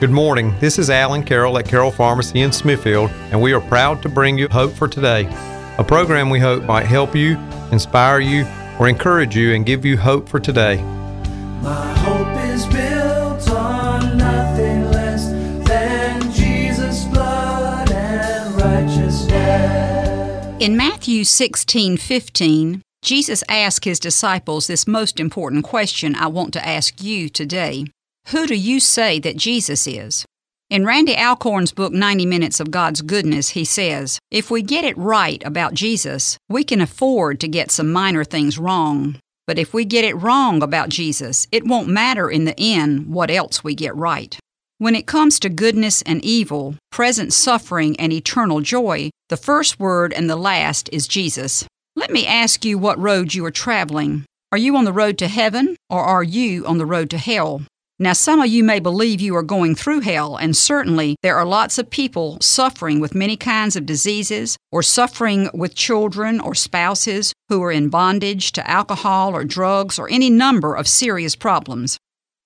Good morning. This is Alan Carroll at Carroll Pharmacy in Smithfield, and we are proud to bring you Hope for Today, a program we hope might help you, inspire you, or encourage you and give you hope for today. My hope is built on nothing less than Jesus' blood and righteousness. In Matthew 16 15, Jesus asked his disciples this most important question I want to ask you today. Who do you say that Jesus is? In Randy Alcorn's book 90 Minutes of God's Goodness, he says, If we get it right about Jesus, we can afford to get some minor things wrong. But if we get it wrong about Jesus, it won't matter in the end what else we get right. When it comes to goodness and evil, present suffering and eternal joy, the first word and the last is Jesus. Let me ask you what road you are traveling. Are you on the road to heaven or are you on the road to hell? Now, some of you may believe you are going through hell, and certainly there are lots of people suffering with many kinds of diseases, or suffering with children or spouses who are in bondage to alcohol or drugs or any number of serious problems.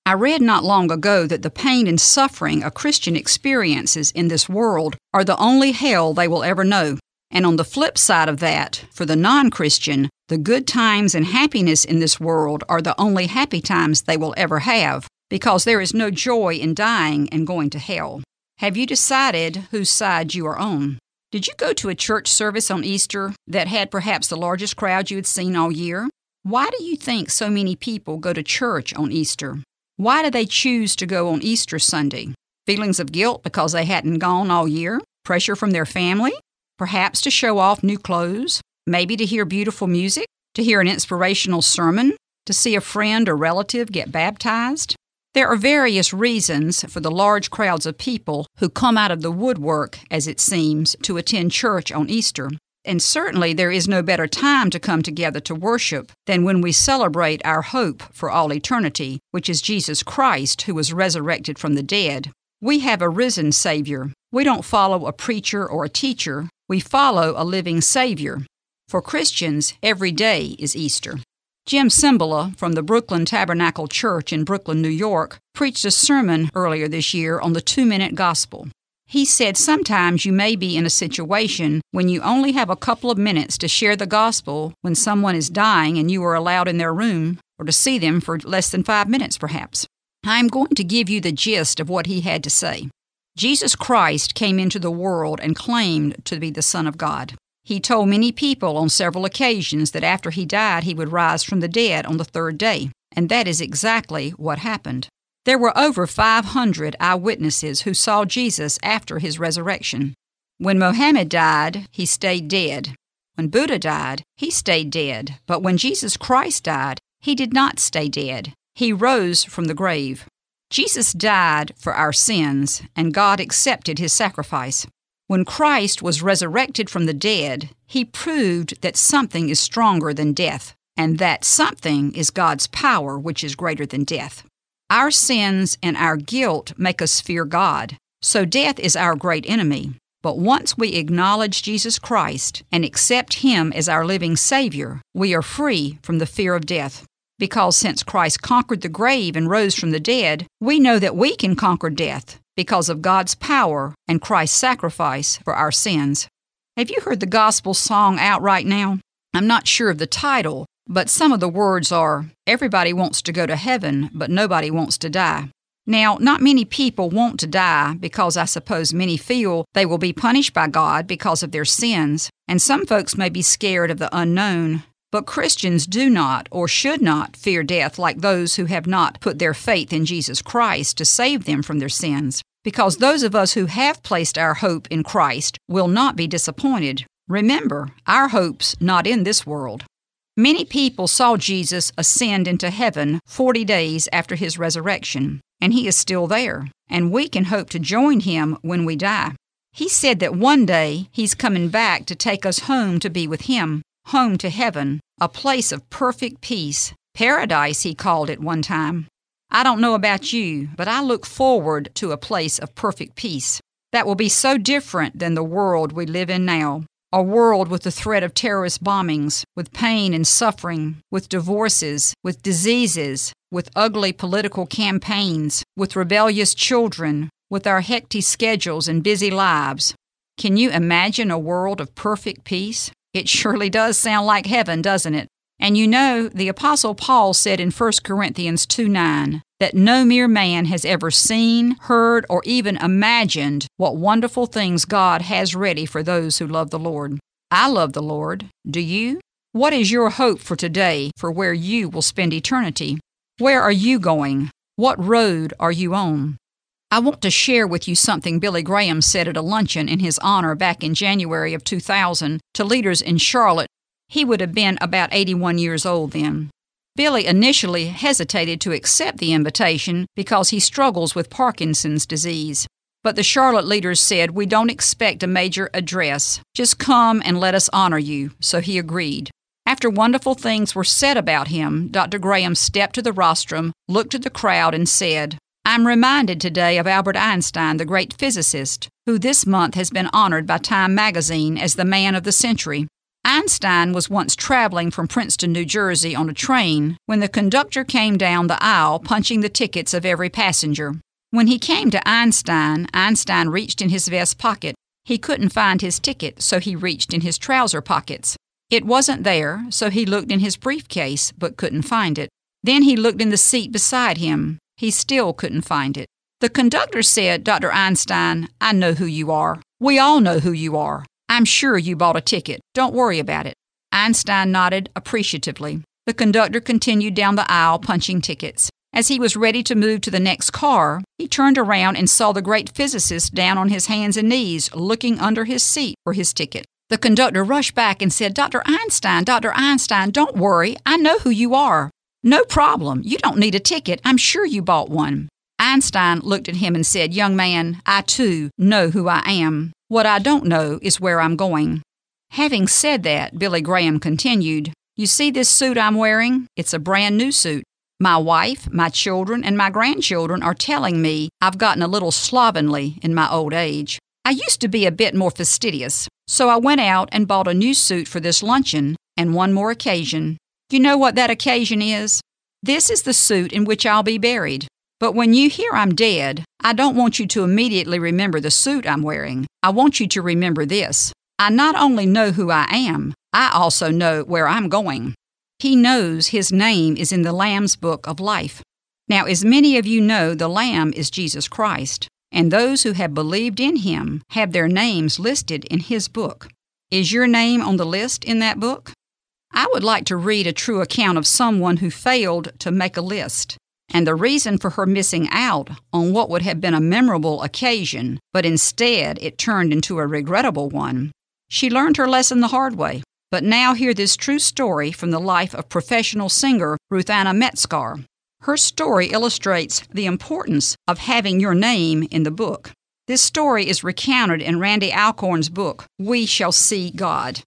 I read not long ago that the pain and suffering a Christian experiences in this world are the only hell they will ever know. And on the flip side of that, for the non Christian, the good times and happiness in this world are the only happy times they will ever have because there is no joy in dying and going to hell. Have you decided whose side you are on? Did you go to a church service on Easter that had perhaps the largest crowd you had seen all year? Why do you think so many people go to church on Easter? Why do they choose to go on Easter Sunday? Feelings of guilt because they hadn't gone all year? Pressure from their family? Perhaps to show off new clothes? Maybe to hear beautiful music? To hear an inspirational sermon? To see a friend or relative get baptized? There are various reasons for the large crowds of people who come out of the woodwork, as it seems, to attend church on Easter. And certainly there is no better time to come together to worship than when we celebrate our hope for all eternity, which is Jesus Christ who was resurrected from the dead. We have a risen Savior. We don't follow a preacher or a teacher, we follow a living Savior. For Christians, every day is Easter. Jim Cymbala from the Brooklyn Tabernacle Church in Brooklyn, New York, preached a sermon earlier this year on the two minute gospel. He said sometimes you may be in a situation when you only have a couple of minutes to share the gospel when someone is dying and you are allowed in their room or to see them for less than five minutes, perhaps. I am going to give you the gist of what he had to say. Jesus Christ came into the world and claimed to be the Son of God. He told many people on several occasions that after he died, he would rise from the dead on the third day, and that is exactly what happened. There were over 500 eyewitnesses who saw Jesus after his resurrection. When Mohammed died, he stayed dead. When Buddha died, he stayed dead. But when Jesus Christ died, he did not stay dead. He rose from the grave. Jesus died for our sins, and God accepted his sacrifice. When Christ was resurrected from the dead, he proved that something is stronger than death, and that something is God's power, which is greater than death. Our sins and our guilt make us fear God, so death is our great enemy. But once we acknowledge Jesus Christ and accept Him as our living Savior, we are free from the fear of death. Because since Christ conquered the grave and rose from the dead, we know that we can conquer death because of God's power and Christ's sacrifice for our sins. Have you heard the gospel song out right now? I'm not sure of the title, but some of the words are Everybody wants to go to heaven, but nobody wants to die. Now, not many people want to die because I suppose many feel they will be punished by God because of their sins, and some folks may be scared of the unknown. But Christians do not or should not fear death like those who have not put their faith in Jesus Christ to save them from their sins, because those of us who have placed our hope in Christ will not be disappointed. Remember, our hope's not in this world. Many people saw Jesus ascend into heaven 40 days after his resurrection, and he is still there, and we can hope to join him when we die. He said that one day he's coming back to take us home to be with him, home to heaven, a place of perfect peace. Paradise, he called it one time. I don't know about you, but I look forward to a place of perfect peace. That will be so different than the world we live in now. A world with the threat of terrorist bombings, with pain and suffering, with divorces, with diseases, with ugly political campaigns, with rebellious children, with our hectic schedules and busy lives. Can you imagine a world of perfect peace? It surely does sound like heaven, doesn't it? And you know, the Apostle Paul said in 1 Corinthians 2 9 that no mere man has ever seen, heard, or even imagined what wonderful things God has ready for those who love the Lord. I love the Lord. Do you? What is your hope for today for where you will spend eternity? Where are you going? What road are you on? I want to share with you something Billy Graham said at a luncheon in his honor back in January of 2000 to leaders in Charlotte. He would have been about 81 years old then. Billy initially hesitated to accept the invitation because he struggles with Parkinson's disease. But the Charlotte leaders said, We don't expect a major address. Just come and let us honor you. So he agreed. After wonderful things were said about him, Dr. Graham stepped to the rostrum, looked at the crowd, and said, I'm reminded today of Albert Einstein, the great physicist, who this month has been honored by Time magazine as the man of the century. Einstein was once traveling from Princeton, New Jersey on a train when the conductor came down the aisle punching the tickets of every passenger. When he came to Einstein, Einstein reached in his vest pocket. He couldn't find his ticket, so he reached in his trouser pockets. It wasn't there, so he looked in his briefcase but couldn't find it. Then he looked in the seat beside him. He still couldn't find it. The conductor said, Dr. Einstein, I know who you are. We all know who you are. I'm sure you bought a ticket. Don't worry about it. Einstein nodded appreciatively. The conductor continued down the aisle punching tickets. As he was ready to move to the next car, he turned around and saw the great physicist down on his hands and knees, looking under his seat for his ticket. The conductor rushed back and said, Dr. Einstein, Dr. Einstein, don't worry. I know who you are. No problem. You don't need a ticket. I'm sure you bought one. Einstein looked at him and said, Young man, I too know who I am. What I don't know is where I'm going. Having said that, Billy Graham continued, You see this suit I'm wearing? It's a brand new suit. My wife, my children, and my grandchildren are telling me I've gotten a little slovenly in my old age. I used to be a bit more fastidious, so I went out and bought a new suit for this luncheon and one more occasion. You know what that occasion is? This is the suit in which I'll be buried. But when you hear I'm dead, I don't want you to immediately remember the suit I'm wearing. I want you to remember this. I not only know who I am, I also know where I'm going. He knows his name is in the Lamb's book of life. Now, as many of you know, the Lamb is Jesus Christ, and those who have believed in him have their names listed in his book. Is your name on the list in that book? I would like to read a true account of someone who failed to make a list and the reason for her missing out on what would have been a memorable occasion, but instead it turned into a regrettable one. She learned her lesson the hard way. But now hear this true story from the life of professional singer Ruth Anna Metzgar. Her story illustrates the importance of having your name in the book. This story is recounted in Randy Alcorn's book, We Shall See God.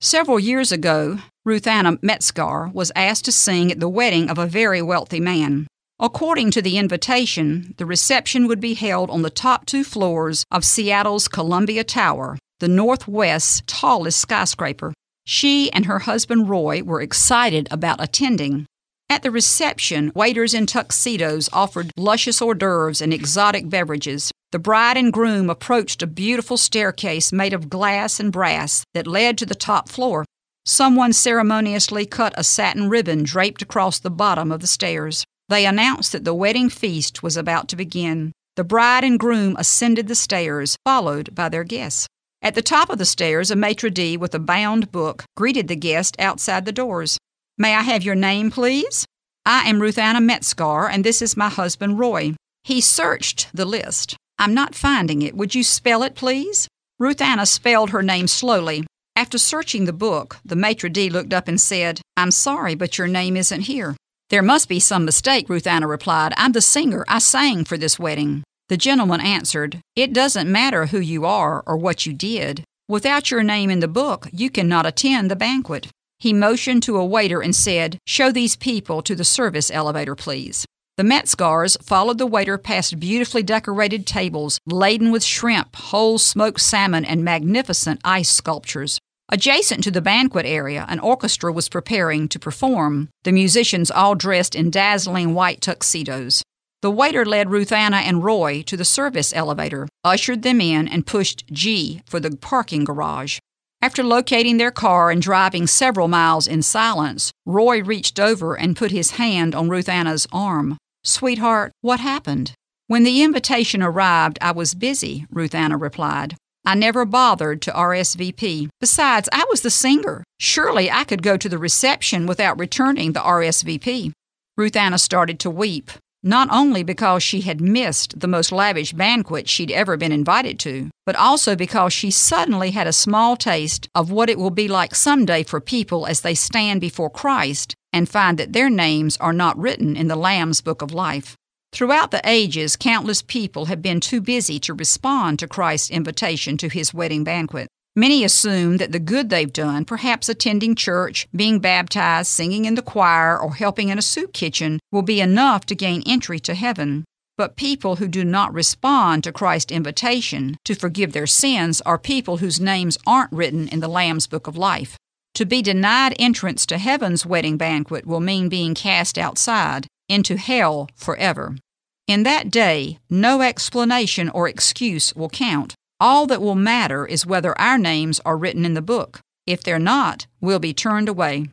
Several years ago, Ruth Anna Metzgar was asked to sing at the wedding of a very wealthy man. According to the invitation, the reception would be held on the top two floors of Seattle's Columbia Tower, the Northwest's tallest skyscraper. She and her husband Roy were excited about attending. At the reception, waiters in tuxedos offered luscious hors d'oeuvres and exotic beverages. The bride and groom approached a beautiful staircase made of glass and brass that led to the top floor. Someone ceremoniously cut a satin ribbon draped across the bottom of the stairs. They announced that the wedding feast was about to begin. The bride and groom ascended the stairs, followed by their guests. At the top of the stairs, a maitre d' with a bound book greeted the guest outside the doors. May I have your name, please? I am Ruth Anna Metzgar, and this is my husband, Roy. He searched the list. I'm not finding it. Would you spell it, please? Ruth Anna spelled her name slowly. After searching the book, the maitre d' looked up and said, I'm sorry, but your name isn't here. There must be some mistake, Ruth Anna replied. I'm the singer. I sang for this wedding. The gentleman answered, It doesn't matter who you are or what you did. Without your name in the book, you cannot attend the banquet. He motioned to a waiter and said, Show these people to the service elevator, please. The Metzgars followed the waiter past beautifully decorated tables laden with shrimp, whole smoked salmon, and magnificent ice sculptures. Adjacent to the banquet area, an orchestra was preparing to perform, the musicians all dressed in dazzling white tuxedos. The waiter led Ruth Anna and Roy to the service elevator, ushered them in, and pushed G for the parking garage. After locating their car and driving several miles in silence, Roy reached over and put his hand on Ruth Anna's arm. Sweetheart, what happened? When the invitation arrived, I was busy, Ruth Anna replied. I never bothered to RSVP. Besides, I was the singer. Surely I could go to the reception without returning the RSVP. Ruth Anna started to weep not only because she had missed the most lavish banquet she'd ever been invited to, but also because she suddenly had a small taste of what it will be like someday for people as they stand before Christ and find that their names are not written in the Lamb's Book of Life. Throughout the ages, countless people have been too busy to respond to Christ's invitation to his wedding banquet. Many assume that the good they've done, perhaps attending church, being baptized, singing in the choir, or helping in a soup kitchen, will be enough to gain entry to heaven. But people who do not respond to Christ's invitation to forgive their sins are people whose names aren't written in the Lamb's Book of Life. To be denied entrance to heaven's wedding banquet will mean being cast outside, into hell forever. In that day, no explanation or excuse will count. All that will matter is whether our names are written in the book. If they're not, we'll be turned away.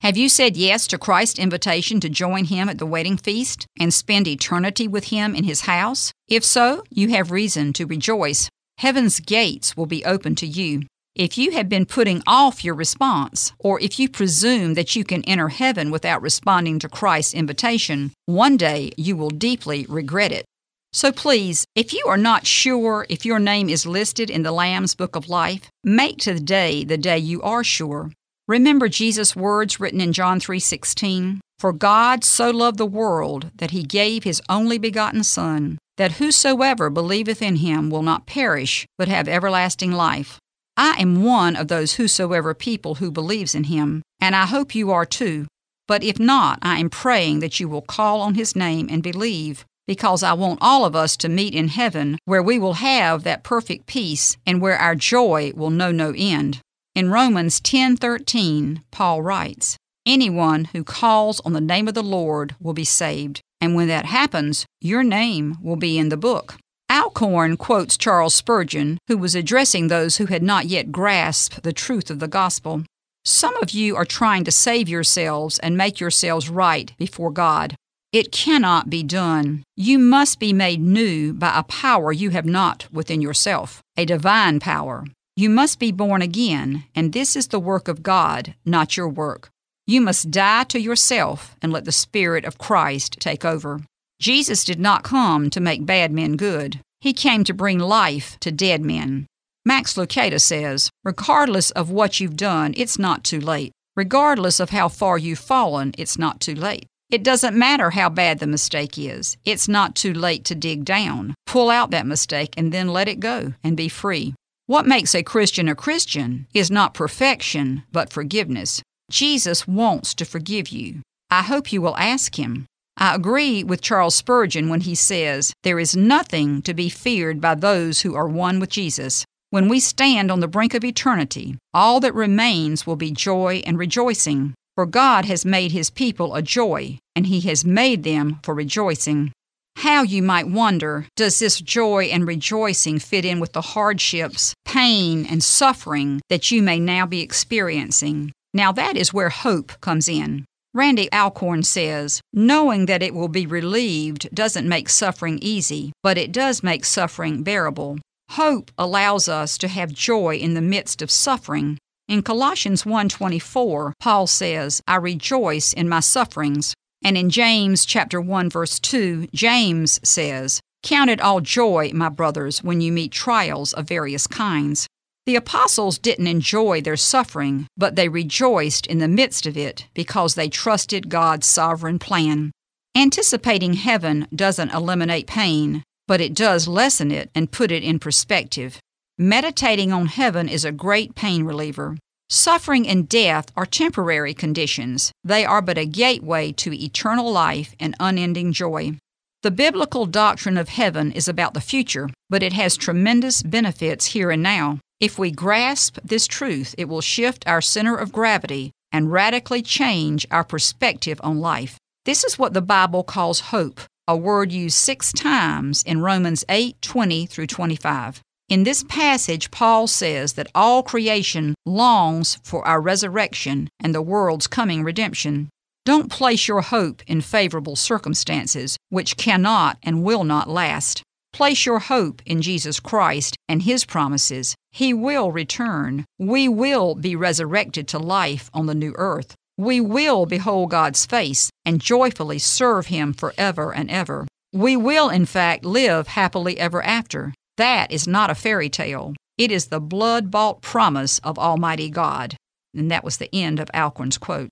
Have you said yes to Christ's invitation to join him at the wedding feast and spend eternity with him in his house? If so, you have reason to rejoice. Heaven's gates will be open to you. If you have been putting off your response, or if you presume that you can enter heaven without responding to Christ's invitation, one day you will deeply regret it. So please, if you are not sure if your name is listed in the Lamb's Book of Life, make today the day you are sure. Remember Jesus' words written in John 3:16, "For God so loved the world that he gave his only begotten son, that whosoever believeth in him will not perish, but have everlasting life." I am one of those whosoever people who believes in him, and I hope you are too. But if not, I am praying that you will call on his name and believe, because I want all of us to meet in heaven where we will have that perfect peace and where our joy will know no end. In Romans 10:13, Paul writes, "Anyone who calls on the name of the Lord will be saved, and when that happens, your name will be in the book." Alcorn quotes Charles Spurgeon, who was addressing those who had not yet grasped the truth of the gospel. Some of you are trying to save yourselves and make yourselves right before God. It cannot be done. You must be made new by a power you have not within yourself, a divine power. You must be born again, and this is the work of God, not your work. You must die to yourself and let the Spirit of Christ take over. Jesus did not come to make bad men good. He came to bring life to dead men. Max Lucado says, regardless of what you've done, it's not too late. Regardless of how far you've fallen, it's not too late. It doesn't matter how bad the mistake is. It's not too late to dig down, pull out that mistake, and then let it go and be free. What makes a Christian a Christian is not perfection, but forgiveness. Jesus wants to forgive you. I hope you will ask him. I agree with Charles Spurgeon when he says, There is nothing to be feared by those who are one with Jesus. When we stand on the brink of eternity, all that remains will be joy and rejoicing. For God has made his people a joy, and he has made them for rejoicing. How, you might wonder, does this joy and rejoicing fit in with the hardships, pain, and suffering that you may now be experiencing? Now, that is where hope comes in. Randy Alcorn says, Knowing that it will be relieved doesn't make suffering easy, but it does make suffering bearable. Hope allows us to have joy in the midst of suffering in Colossians 1:24, Paul says, "I rejoice in my sufferings." And in James chapter 1 verse 2, James says, "Count it all joy, my brothers, when you meet trials of various kinds." The apostles didn't enjoy their suffering, but they rejoiced in the midst of it because they trusted God's sovereign plan. Anticipating heaven doesn't eliminate pain, but it does lessen it and put it in perspective. Meditating on heaven is a great pain reliever. Suffering and death are temporary conditions. They are but a gateway to eternal life and unending joy. The biblical doctrine of heaven is about the future, but it has tremendous benefits here and now. If we grasp this truth, it will shift our center of gravity and radically change our perspective on life. This is what the Bible calls hope, a word used six times in Romans 8 20 through 25. In this passage, Paul says that all creation longs for our resurrection and the world's coming redemption. Don't place your hope in favorable circumstances, which cannot and will not last. Place your hope in Jesus Christ and His promises. He will return. We will be resurrected to life on the new earth. We will behold God's face and joyfully serve Him forever and ever. We will, in fact, live happily ever after. That is not a fairy tale. It is the blood bought promise of Almighty God. And that was the end of Alcorn's quote.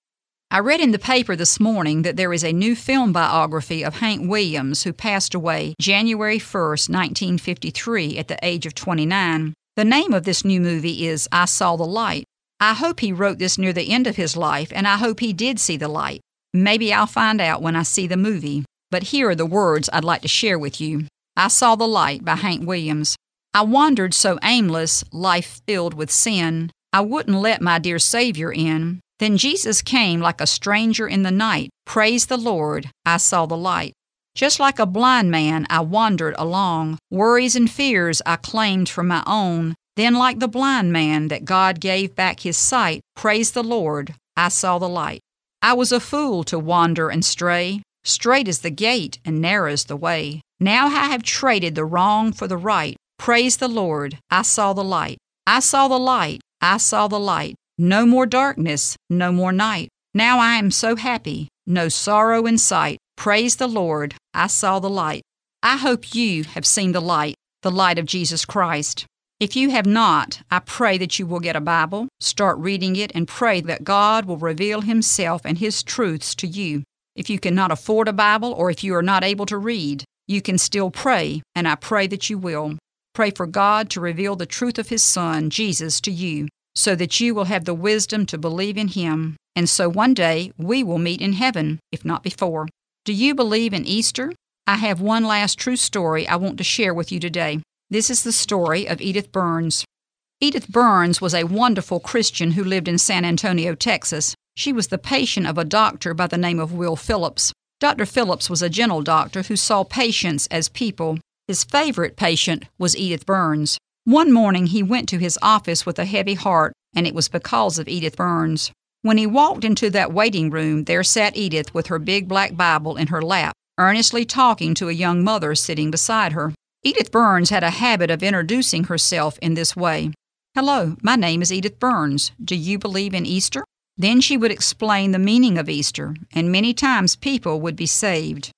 I read in the paper this morning that there is a new film biography of Hank Williams who passed away January 1, 1953, at the age of 29. The name of this new movie is I Saw the Light. I hope he wrote this near the end of his life, and I hope he did see the light. Maybe I'll find out when I see the movie. But here are the words I'd like to share with you. I Saw the Light by Hank Williams. I wandered so aimless, life filled with sin, I wouldn't let my dear Savior in. Then Jesus came like a stranger in the night. Praise the Lord, I saw the light. Just like a blind man, I wandered along. Worries and fears I claimed for my own. Then, like the blind man that God gave back his sight, praise the Lord, I saw the light. I was a fool to wander and stray. Straight is the gate and narrow is the way. Now I have traded the wrong for the right. Praise the Lord, I saw the light. I saw the light, I saw the light. No more darkness, no more night. Now I am so happy, no sorrow in sight. Praise the Lord, I saw the light. I hope you have seen the light, the light of Jesus Christ. If you have not, I pray that you will get a Bible, start reading it, and pray that God will reveal Himself and His truths to you. If you cannot afford a Bible or if you are not able to read, you can still pray, and I pray that you will. Pray for God to reveal the truth of His Son, Jesus, to you so that you will have the wisdom to believe in Him, and so one day we will meet in heaven, if not before. Do you believe in Easter? I have one last true story I want to share with you today. This is the story of Edith Burns. Edith Burns was a wonderful Christian who lived in San Antonio, Texas. She was the patient of a doctor by the name of Will Phillips. Dr. Phillips was a gentle doctor who saw patients as people. His favorite patient was Edith Burns. One morning he went to his office with a heavy heart, and it was because of Edith Burns. When he walked into that waiting room, there sat Edith with her big black Bible in her lap, earnestly talking to a young mother sitting beside her. Edith Burns had a habit of introducing herself in this way Hello, my name is Edith Burns. Do you believe in Easter? Then she would explain the meaning of Easter, and many times people would be saved.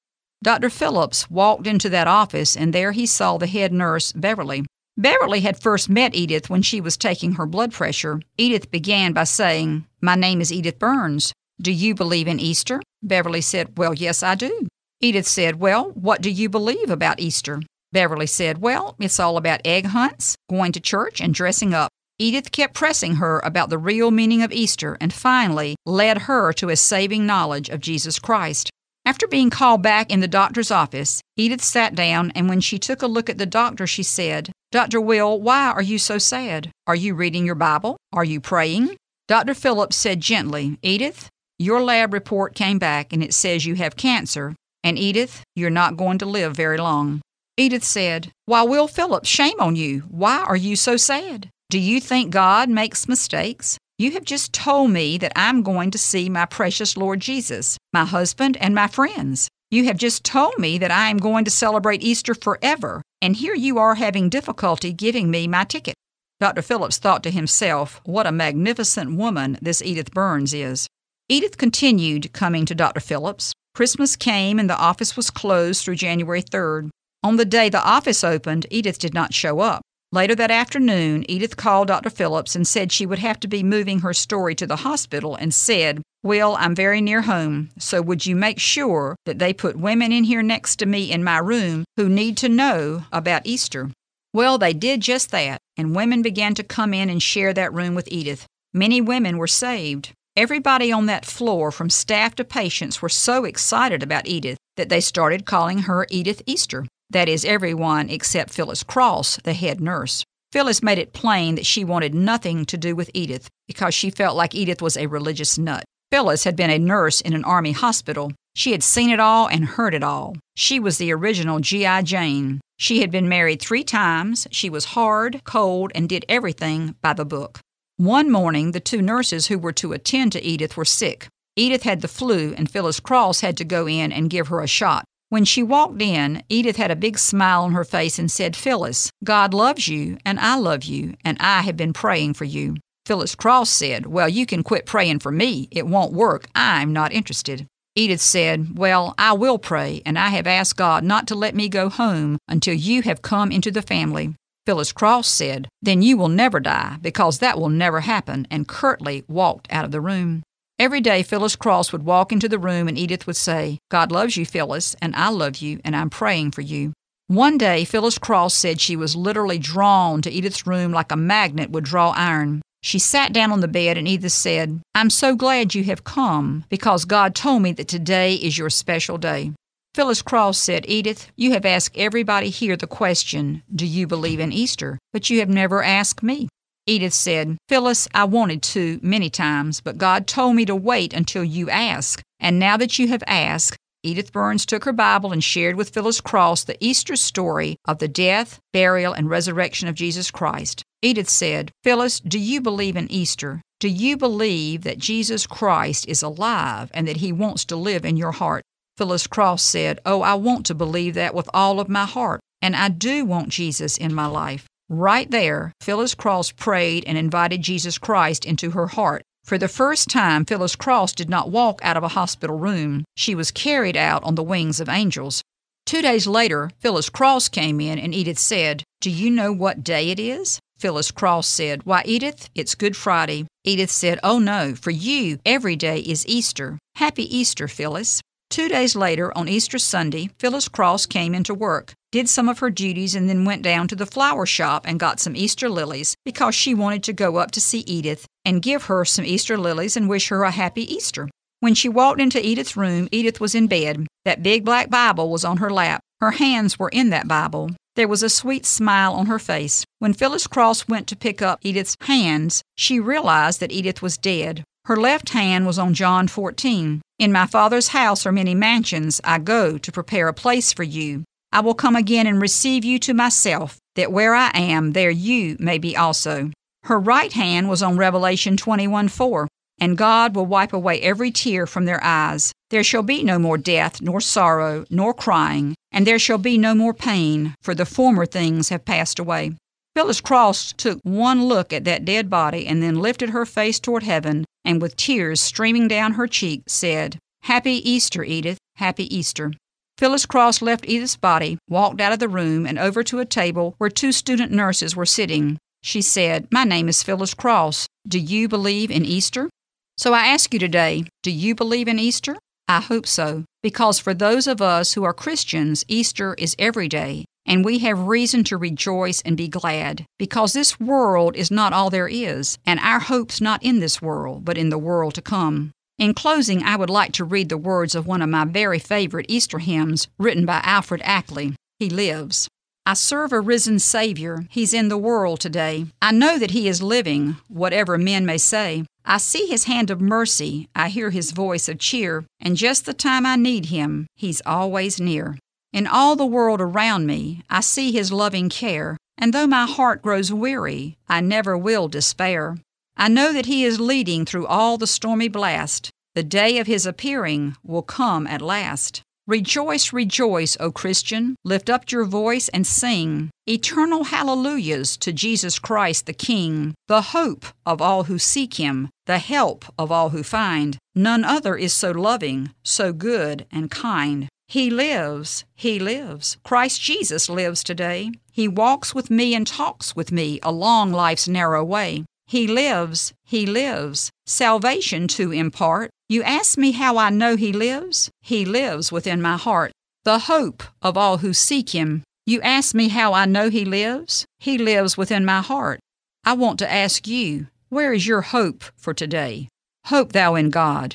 Dr. Phillips walked into that office, and there he saw the head nurse, Beverly. Beverly had first met Edith when she was taking her blood pressure. Edith began by saying, My name is Edith Burns. Do you believe in Easter? Beverly said, Well, yes, I do. Edith said, Well, what do you believe about Easter? Beverly said, Well, it's all about egg hunts, going to church, and dressing up. Edith kept pressing her about the real meaning of Easter and finally led her to a saving knowledge of Jesus Christ. After being called back in the doctor's office, Edith sat down and when she took a look at the doctor, she said, Dr. Will, why are you so sad? Are you reading your Bible? Are you praying? Dr. Phillips said gently, Edith, your lab report came back and it says you have cancer, and Edith, you're not going to live very long. Edith said, Why, Will Phillips, shame on you. Why are you so sad? Do you think God makes mistakes? You have just told me that I'm going to see my precious Lord Jesus, my husband, and my friends. You have just told me that I am going to celebrate Easter forever, and here you are having difficulty giving me my ticket. Dr. Phillips thought to himself, what a magnificent woman this Edith Burns is. Edith continued coming to Dr. Phillips. Christmas came and the office was closed through January 3rd. On the day the office opened, Edith did not show up. Later that afternoon, Edith called Dr. Phillips and said she would have to be moving her story to the hospital and said, Well, I'm very near home, so would you make sure that they put women in here next to me in my room who need to know about Easter? Well, they did just that, and women began to come in and share that room with Edith. Many women were saved. Everybody on that floor, from staff to patients, were so excited about Edith that they started calling her Edith Easter. That is, everyone except Phyllis Cross, the head nurse. Phyllis made it plain that she wanted nothing to do with Edith because she felt like Edith was a religious nut. Phyllis had been a nurse in an army hospital. She had seen it all and heard it all. She was the original G.I. Jane. She had been married three times. She was hard, cold, and did everything by the book. One morning, the two nurses who were to attend to Edith were sick. Edith had the flu, and Phyllis Cross had to go in and give her a shot. When she walked in, Edith had a big smile on her face and said, Phyllis, God loves you, and I love you, and I have been praying for you. Phyllis Cross said, Well, you can quit praying for me. It won't work. I'm not interested. Edith said, Well, I will pray, and I have asked God not to let me go home until you have come into the family. Phyllis Cross said, Then you will never die, because that will never happen, and curtly walked out of the room. Every day, Phyllis Cross would walk into the room and Edith would say, God loves you, Phyllis, and I love you, and I'm praying for you. One day, Phyllis Cross said she was literally drawn to Edith's room like a magnet would draw iron. She sat down on the bed and Edith said, I'm so glad you have come because God told me that today is your special day. Phyllis Cross said, Edith, you have asked everybody here the question, Do you believe in Easter? But you have never asked me. Edith said, Phyllis, I wanted to many times, but God told me to wait until you ask. And now that you have asked, Edith Burns took her Bible and shared with Phyllis Cross the Easter story of the death, burial, and resurrection of Jesus Christ. Edith said, Phyllis, do you believe in Easter? Do you believe that Jesus Christ is alive and that he wants to live in your heart? Phyllis Cross said, Oh, I want to believe that with all of my heart, and I do want Jesus in my life. Right there, Phyllis Cross prayed and invited Jesus Christ into her heart. For the first time, Phyllis Cross did not walk out of a hospital room. She was carried out on the wings of angels. Two days later, Phyllis Cross came in and Edith said, Do you know what day it is? Phyllis Cross said, Why, Edith, it's Good Friday. Edith said, Oh no, for you, every day is Easter. Happy Easter, Phyllis. Two days later, on Easter Sunday, Phyllis Cross came into work, did some of her duties, and then went down to the flower shop and got some Easter lilies because she wanted to go up to see Edith and give her some Easter lilies and wish her a happy Easter. When she walked into Edith's room, Edith was in bed. That big black Bible was on her lap. Her hands were in that Bible. There was a sweet smile on her face. When Phyllis Cross went to pick up Edith's hands, she realized that Edith was dead. Her left hand was on John 14. In my Father's house are many mansions. I go to prepare a place for you. I will come again and receive you to myself, that where I am, there you may be also. Her right hand was on Revelation 21 4. And God will wipe away every tear from their eyes. There shall be no more death, nor sorrow, nor crying, and there shall be no more pain, for the former things have passed away. Phyllis Cross took one look at that dead body and then lifted her face toward heaven and with tears streaming down her cheek said, Happy Easter, Edith, happy Easter. Phyllis Cross left Edith's body, walked out of the room, and over to a table where two student nurses were sitting. She said, My name is Phyllis Cross. Do you believe in Easter? So I ask you today, do you believe in Easter? I hope so, because for those of us who are Christians, Easter is every day, and we have reason to rejoice and be glad, because this world is not all there is, and our hope's not in this world, but in the world to come. In closing, I would like to read the words of one of my very favorite Easter hymns written by Alfred Ackley. He lives. I serve a risen Savior. He's in the world today. I know that He is living, whatever men may say. I see His hand of mercy. I hear His voice of cheer. And just the time I need Him, He's always near. In all the world around me, I see His loving care, and though my heart grows weary, I never will despair. I know that He is leading through all the stormy blast. The day of His appearing will come at last. Rejoice, rejoice, O Christian, lift up your voice and sing eternal hallelujahs to Jesus Christ the King, the hope of all who seek Him, the help of all who find. None other is so loving, so good and kind. He lives, He lives. Christ Jesus lives today. He walks with me and talks with me along life's narrow way. He lives, He lives. Salvation to impart. You ask me how I know He lives? He lives within my heart. The hope of all who seek Him. You ask me how I know He lives? He lives within my heart. I want to ask you, where is your hope for today? Hope thou in God.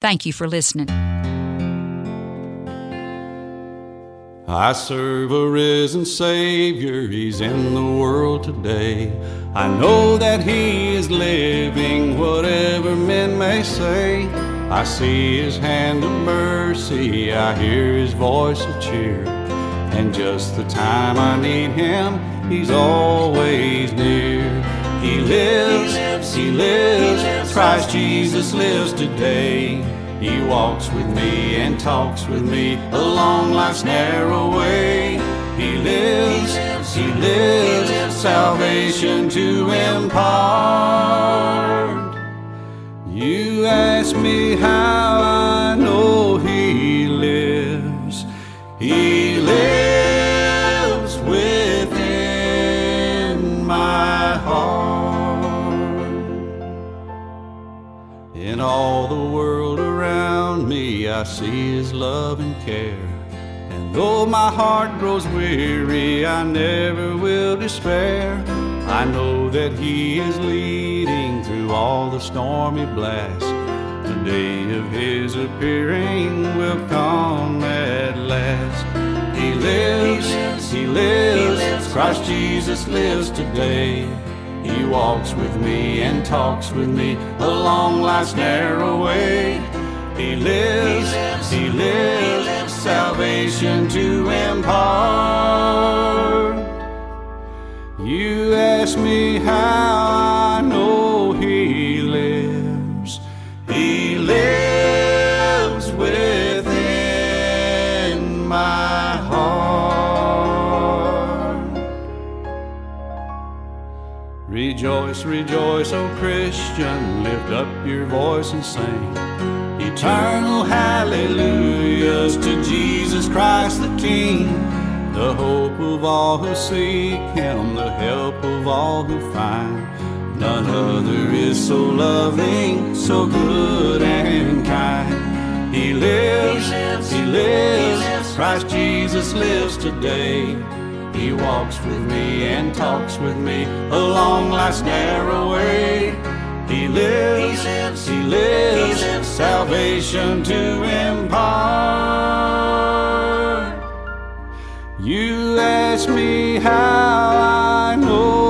Thank you for listening. I serve a risen Savior, He's in the world today. I know that He is living, whatever men may say. I see his hand of mercy, I hear his voice of cheer. And just the time I need him, he's always near. He lives, he lives, Christ Jesus lives today. He walks with me and talks with me along life's narrow way. He lives, he lives, salvation to impart. You ask me how I know he lives. He lives within my heart. In all the world I see his love and care. And though my heart grows weary, I never will despair. I know that He is leading through all the stormy blasts. The day of His appearing will come at last. He lives, He lives, Christ Jesus lives today. He walks with me and talks with me along life's narrow way. He lives, He lives, salvation to impart. You ask me how I know He lives. He lives within my heart. Rejoice, rejoice, O Christian, lift up your voice and sing. Eternal hallelujahs to Jesus Christ the King, the hope of all who seek Him, the help of all who find. None other is so loving, so good and kind. He lives, He lives, Christ Jesus lives today. He walks with me and talks with me along life's narrow way. He lives, He lives, He lives. salvation to impart. You ask me how I know